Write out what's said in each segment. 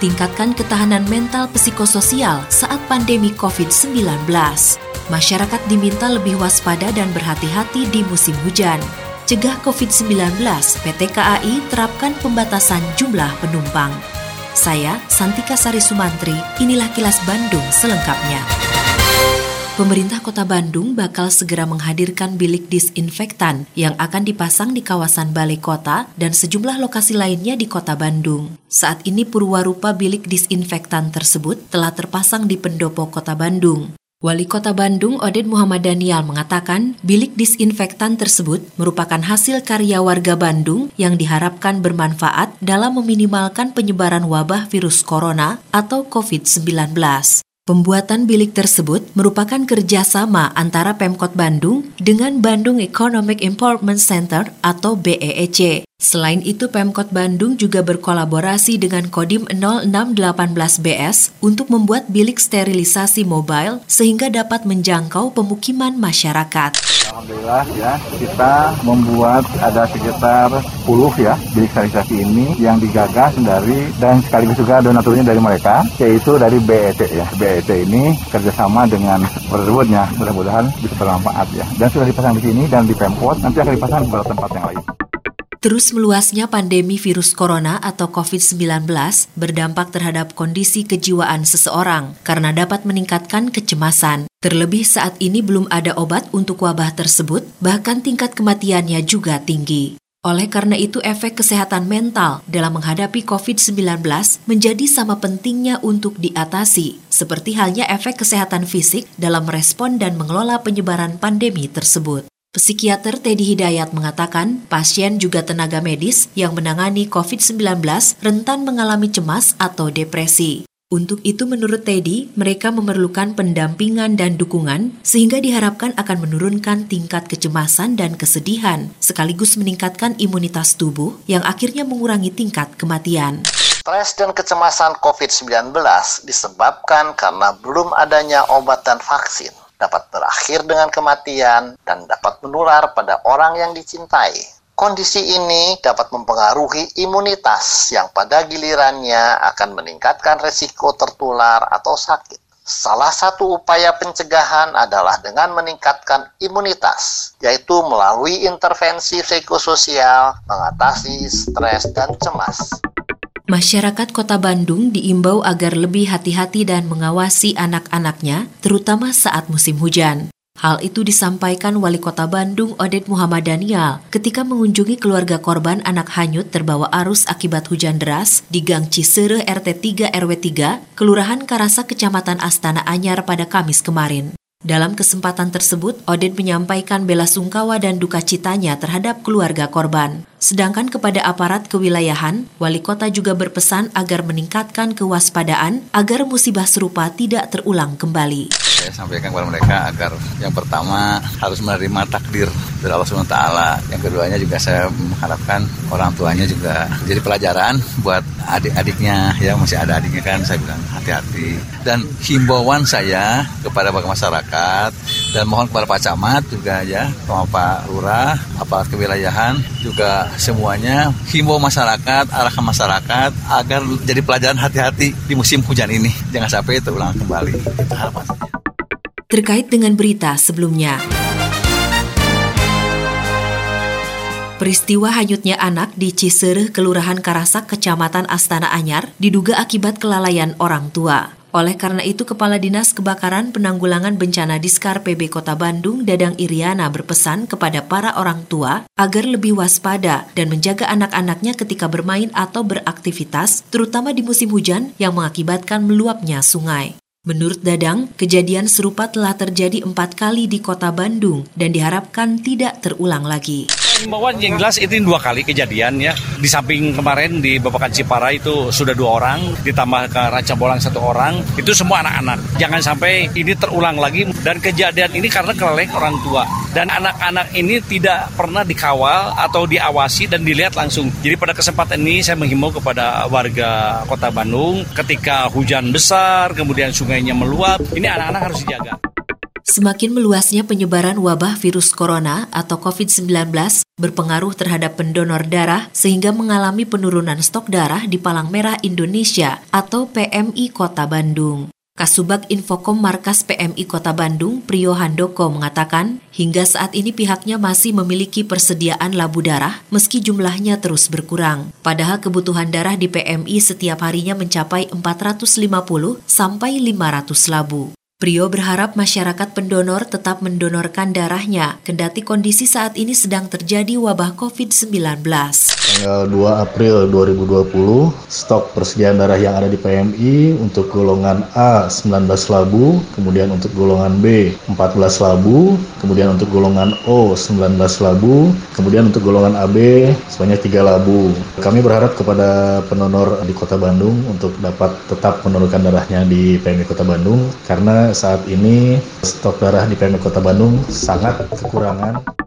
tingkatkan ketahanan mental psikososial saat pandemi COVID-19. Masyarakat diminta lebih waspada dan berhati-hati di musim hujan. Cegah COVID-19, PT KAI terapkan pembatasan jumlah penumpang. Saya, Santika Sari Sumantri, inilah kilas Bandung selengkapnya. Pemerintah Kota Bandung bakal segera menghadirkan bilik disinfektan yang akan dipasang di kawasan Balai Kota dan sejumlah lokasi lainnya di Kota Bandung. Saat ini purwarupa bilik disinfektan tersebut telah terpasang di pendopo Kota Bandung. Wali Kota Bandung Oded Muhammad Daniel mengatakan bilik disinfektan tersebut merupakan hasil karya warga Bandung yang diharapkan bermanfaat dalam meminimalkan penyebaran wabah virus corona atau COVID-19. Pembuatan bilik tersebut merupakan kerjasama antara Pemkot Bandung dengan Bandung Economic Improvement Center atau BEEC. Selain itu, Pemkot Bandung juga berkolaborasi dengan Kodim 0618BS untuk membuat bilik sterilisasi mobile sehingga dapat menjangkau pemukiman masyarakat. Alhamdulillah ya, kita membuat ada sekitar 10 ya bilik sterilisasi ini yang digagas dari dan sekaligus juga donaturnya dari mereka, yaitu dari BET ya. BET ini kerjasama dengan tersebutnya, mudah-mudahan bisa bermanfaat ya. Dan sudah dipasang di sini dan di Pemkot, nanti akan dipasang di beberapa tempat yang lain. Terus meluasnya pandemi virus corona atau COVID-19 berdampak terhadap kondisi kejiwaan seseorang karena dapat meningkatkan kecemasan. Terlebih saat ini belum ada obat untuk wabah tersebut, bahkan tingkat kematiannya juga tinggi. Oleh karena itu, efek kesehatan mental dalam menghadapi COVID-19 menjadi sama pentingnya untuk diatasi, seperti halnya efek kesehatan fisik dalam merespon dan mengelola penyebaran pandemi tersebut. Psikiater Teddy Hidayat mengatakan pasien juga tenaga medis yang menangani COVID-19 rentan mengalami cemas atau depresi. Untuk itu menurut Teddy, mereka memerlukan pendampingan dan dukungan sehingga diharapkan akan menurunkan tingkat kecemasan dan kesedihan sekaligus meningkatkan imunitas tubuh yang akhirnya mengurangi tingkat kematian. Stres dan kecemasan COVID-19 disebabkan karena belum adanya obat dan vaksin dapat berakhir dengan kematian, dan dapat menular pada orang yang dicintai. Kondisi ini dapat mempengaruhi imunitas yang pada gilirannya akan meningkatkan resiko tertular atau sakit. Salah satu upaya pencegahan adalah dengan meningkatkan imunitas, yaitu melalui intervensi psikososial, mengatasi stres dan cemas. Masyarakat Kota Bandung diimbau agar lebih hati-hati dan mengawasi anak-anaknya, terutama saat musim hujan. Hal itu disampaikan Wali Kota Bandung Oded Muhammad Daniel ketika mengunjungi keluarga korban anak hanyut terbawa arus akibat hujan deras di Gang Cisere RT 3 RW 3, Kelurahan Karasa Kecamatan Astana Anyar pada Kamis kemarin. Dalam kesempatan tersebut, Oded menyampaikan bela sungkawa dan duka citanya terhadap keluarga korban. Sedangkan kepada aparat kewilayahan, wali kota juga berpesan agar meningkatkan kewaspadaan agar musibah serupa tidak terulang kembali. Saya sampaikan kepada mereka agar yang pertama harus menerima takdir dari Allah SWT. Yang keduanya juga saya mengharapkan orang tuanya juga jadi pelajaran buat adik-adiknya ya masih ada adiknya kan saya bilang hati-hati. Dan himbauan saya kepada masyarakat dan mohon kepada Pak Camat juga ya sama Pak Lurah, aparat kewilayahan juga semuanya himbau masyarakat, arahkan masyarakat agar jadi pelajaran hati-hati di musim hujan ini. Jangan sampai terulang kembali. Itu terkait dengan berita sebelumnya. Peristiwa hanyutnya anak di Cisereh, Kelurahan Karasak, Kecamatan Astana Anyar, diduga akibat kelalaian orang tua. Oleh karena itu, Kepala Dinas Kebakaran Penanggulangan Bencana Diskar PB Kota Bandung, Dadang Iriana berpesan kepada para orang tua agar lebih waspada dan menjaga anak-anaknya ketika bermain atau beraktivitas, terutama di musim hujan yang mengakibatkan meluapnya sungai. Menurut Dadang, kejadian serupa telah terjadi empat kali di kota Bandung dan diharapkan tidak terulang lagi. Himbauan yang jelas itu dua kali kejadian ya. Di samping kemarin di Babakan Cipara itu sudah dua orang, ditambah ke Ranca Bolang satu orang, itu semua anak-anak. Jangan sampai ini terulang lagi dan kejadian ini karena kelelek orang tua. Dan anak-anak ini tidak pernah dikawal atau diawasi dan dilihat langsung. Jadi pada kesempatan ini saya menghimbau kepada warga kota Bandung ketika hujan besar, kemudian sungainya meluap, ini anak-anak harus dijaga. Semakin meluasnya penyebaran wabah virus corona atau COVID-19 berpengaruh terhadap pendonor darah sehingga mengalami penurunan stok darah di Palang Merah Indonesia atau PMI Kota Bandung. Kasubag Infokom Markas PMI Kota Bandung, Priyo Handoko mengatakan, hingga saat ini pihaknya masih memiliki persediaan labu darah meski jumlahnya terus berkurang. Padahal kebutuhan darah di PMI setiap harinya mencapai 450 sampai 500 labu. Prio berharap masyarakat pendonor tetap mendonorkan darahnya, kendati kondisi saat ini sedang terjadi wabah COVID-19. Tanggal 2 April 2020, stok persediaan darah yang ada di PMI untuk golongan A 19 labu, kemudian untuk golongan B 14 labu, kemudian untuk golongan O 19 labu, kemudian untuk golongan AB sebanyak 3 labu. Kami berharap kepada pendonor di Kota Bandung untuk dapat tetap menurunkan darahnya di PMI Kota Bandung karena saat ini stok darah di PMI Kota Bandung sangat kekurangan.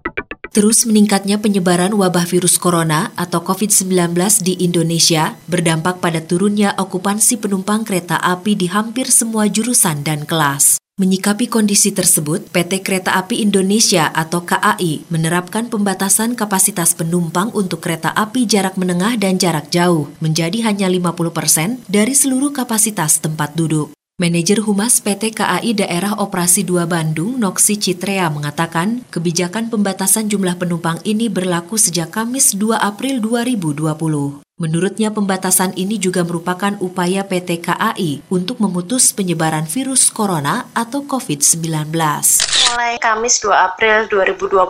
Terus meningkatnya penyebaran wabah virus corona atau COVID-19 di Indonesia berdampak pada turunnya okupansi penumpang kereta api di hampir semua jurusan dan kelas. Menyikapi kondisi tersebut, PT Kereta Api Indonesia atau KAI menerapkan pembatasan kapasitas penumpang untuk kereta api jarak menengah dan jarak jauh menjadi hanya 50% persen dari seluruh kapasitas tempat duduk. Manajer Humas PT KAI Daerah Operasi 2 Bandung, Noksi Citrea, mengatakan kebijakan pembatasan jumlah penumpang ini berlaku sejak Kamis 2 April 2020. Menurutnya pembatasan ini juga merupakan upaya PT KAI untuk memutus penyebaran virus corona atau COVID-19. Mulai Kamis 2 April 2020,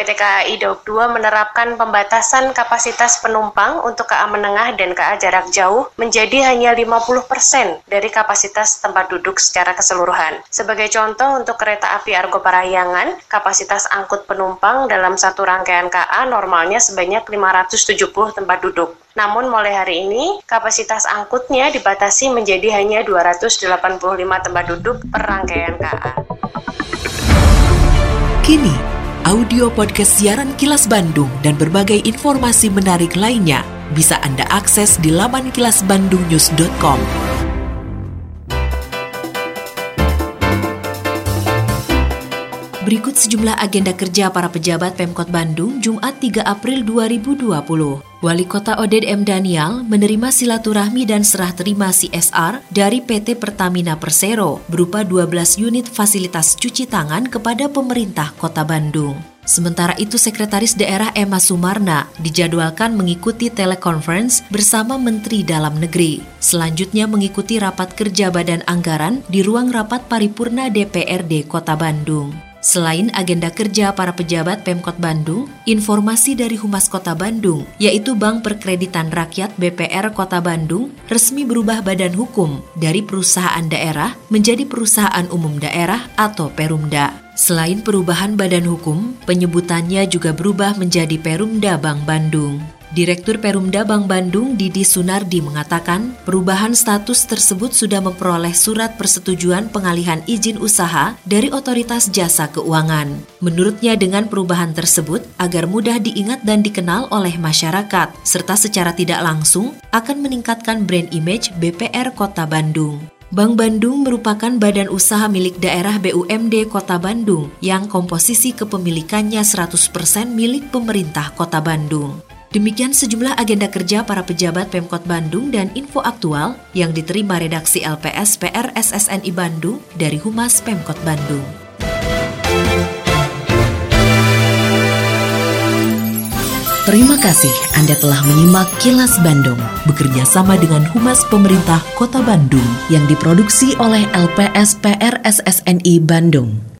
PT KAI Daob 2 menerapkan pembatasan kapasitas penumpang untuk KA menengah dan KA jarak jauh menjadi hanya 50% dari kapasitas tempat duduk secara keseluruhan. Sebagai contoh untuk kereta api Argo Parahyangan, kapasitas angkut penumpang dalam satu rangkaian KA normalnya sebanyak 570 tempat duduk. Namun mulai hari ini, kapasitas angkutnya dibatasi menjadi hanya 285 tempat duduk per rangkaian KA. Kini, audio podcast siaran Kilas Bandung dan berbagai informasi menarik lainnya bisa Anda akses di laman kilasbandungnews.com. Berikut sejumlah agenda kerja para pejabat Pemkot Bandung Jumat 3 April 2020. Wali Kota Oded M. Daniel menerima silaturahmi dan serah terima CSR dari PT Pertamina Persero berupa 12 unit fasilitas cuci tangan kepada pemerintah Kota Bandung. Sementara itu, Sekretaris Daerah Emma Sumarna dijadwalkan mengikuti telekonferensi bersama Menteri Dalam Negeri. Selanjutnya mengikuti rapat kerja Badan Anggaran di ruang rapat paripurna DPRD Kota Bandung. Selain agenda kerja para pejabat Pemkot Bandung, informasi dari Humas Kota Bandung, yaitu Bank Perkreditan Rakyat BPR Kota Bandung, resmi berubah badan hukum dari perusahaan daerah menjadi perusahaan umum daerah atau Perumda. Selain perubahan badan hukum, penyebutannya juga berubah menjadi Perumda Bank Bandung. Direktur Perumda Bank Bandung Didi Sunardi mengatakan perubahan status tersebut sudah memperoleh surat persetujuan pengalihan izin usaha dari Otoritas Jasa Keuangan. Menurutnya dengan perubahan tersebut agar mudah diingat dan dikenal oleh masyarakat serta secara tidak langsung akan meningkatkan brand image BPR Kota Bandung. Bank Bandung merupakan badan usaha milik daerah BUMD Kota Bandung yang komposisi kepemilikannya 100% milik pemerintah Kota Bandung. Demikian sejumlah agenda kerja para pejabat Pemkot Bandung dan info aktual yang diterima redaksi LPS PR SSNI Bandung dari Humas Pemkot Bandung. Terima kasih Anda telah menyimak Kilas Bandung bekerja sama dengan Humas Pemerintah Kota Bandung yang diproduksi oleh LPS PR SSNI Bandung.